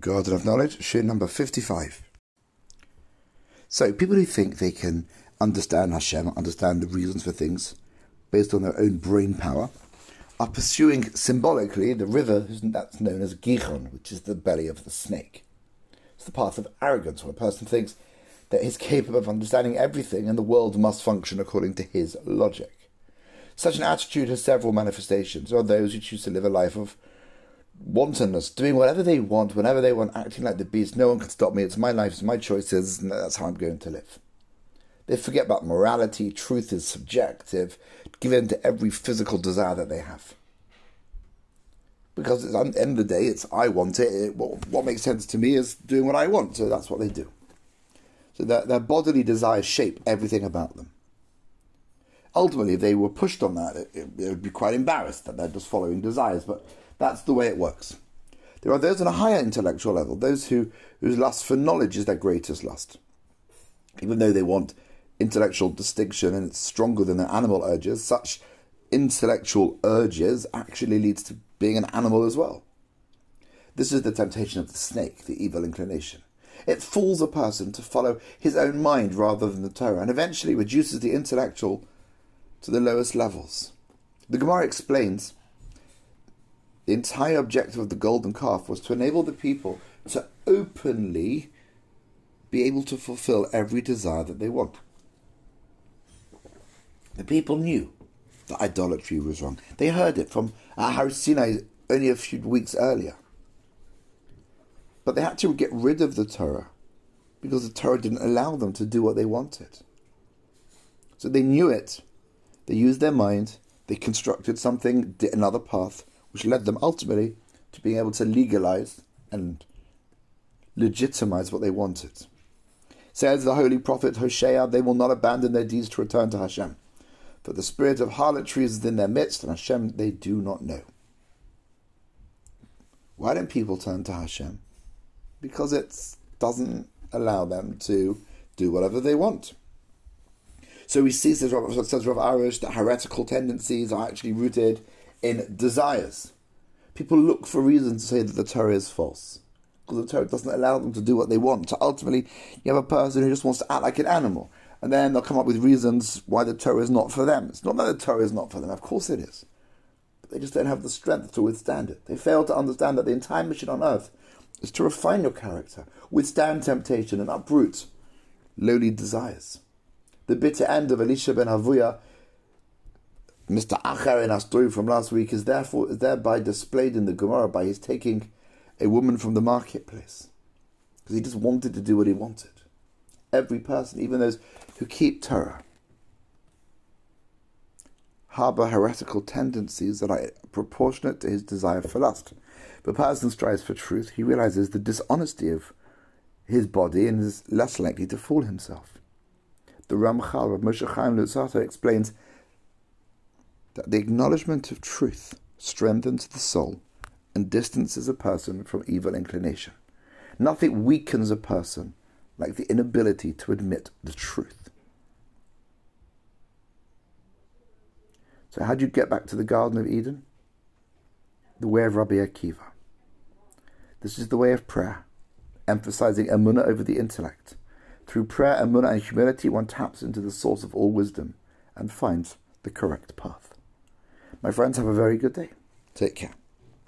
Garden of Knowledge, share number 55. So, people who think they can understand Hashem, understand the reasons for things based on their own brain power, are pursuing symbolically the river that's known as Gichon, which is the belly of the snake. It's the path of arrogance, where a person thinks that he's capable of understanding everything and the world must function according to his logic. Such an attitude has several manifestations. There are those who choose to live a life of wantonness, doing whatever they want, whenever they want, acting like the beast. No one can stop me. It's my life, it's my choices, and that's how I'm going to live. They forget about morality, truth is subjective, given to every physical desire that they have. Because at the end of the day, it's I want it. it what, what, makes sense to me is doing what I want, so that's what they do. So their, their bodily desires shape everything about them. Ultimately, if they were pushed on that, it, it, would be quite embarrassed that they're just following desires, but that's the way it works. There are those on a higher intellectual level, those who, whose lust for knowledge is their greatest lust. Even though they want intellectual distinction and it's stronger than their animal urges, such intellectual urges actually leads to being an animal as well. This is the temptation of the snake, the evil inclination. It fools a person to follow his own mind rather than the Torah, and eventually reduces the intellectual to the lowest levels. The Gemara explains the entire objective of the golden calf was to enable the people to openly be able to fulfill every desire that they want. The people knew that idolatry was wrong. They heard it from uh, Har Sinai only a few weeks earlier. But they had to get rid of the Torah because the Torah didn't allow them to do what they wanted. So they knew it. They used their mind. They constructed something, another path, which led them ultimately to being able to legalize and legitimize what they wanted. Says the holy prophet Hosea, they will not abandon their deeds to return to Hashem. For the spirit of harlotry is in their midst, and Hashem they do not know. Why don't people turn to Hashem? Because it doesn't allow them to do whatever they want. So we see, says Rav, Arush, that heretical tendencies are actually rooted in desires. People look for reasons to say that the Torah is false. Because the Torah doesn't allow them to do what they want. So ultimately, you have a person who just wants to act like an animal. And then they'll come up with reasons why the Torah is not for them. It's not that the Torah is not for them, of course it is. But they just don't have the strength to withstand it. They fail to understand that the entire mission on earth is to refine your character, withstand temptation, and uproot lowly desires. The bitter end of Elisha ben Havuya Mr. Achar in our story from last week is therefore is thereby displayed in the Gemara by his taking a woman from the marketplace because he just wanted to do what he wanted. Every person, even those who keep Torah, harbor heretical tendencies that are proportionate to his desire for lust. A person strives for truth, he realizes the dishonesty of his body and is less likely to fool himself. The Ramchal of Moshe Chaim Luzzatto explains that the acknowledgement of truth strengthens the soul and distances a person from evil inclination. Nothing weakens a person like the inability to admit the truth. So, how do you get back to the Garden of Eden? The way of Rabbi Akiva. This is the way of prayer, emphasizing emunah over the intellect. Through prayer, emunah, and humility, one taps into the source of all wisdom and finds the correct path. My friends, have a very good day. Take care.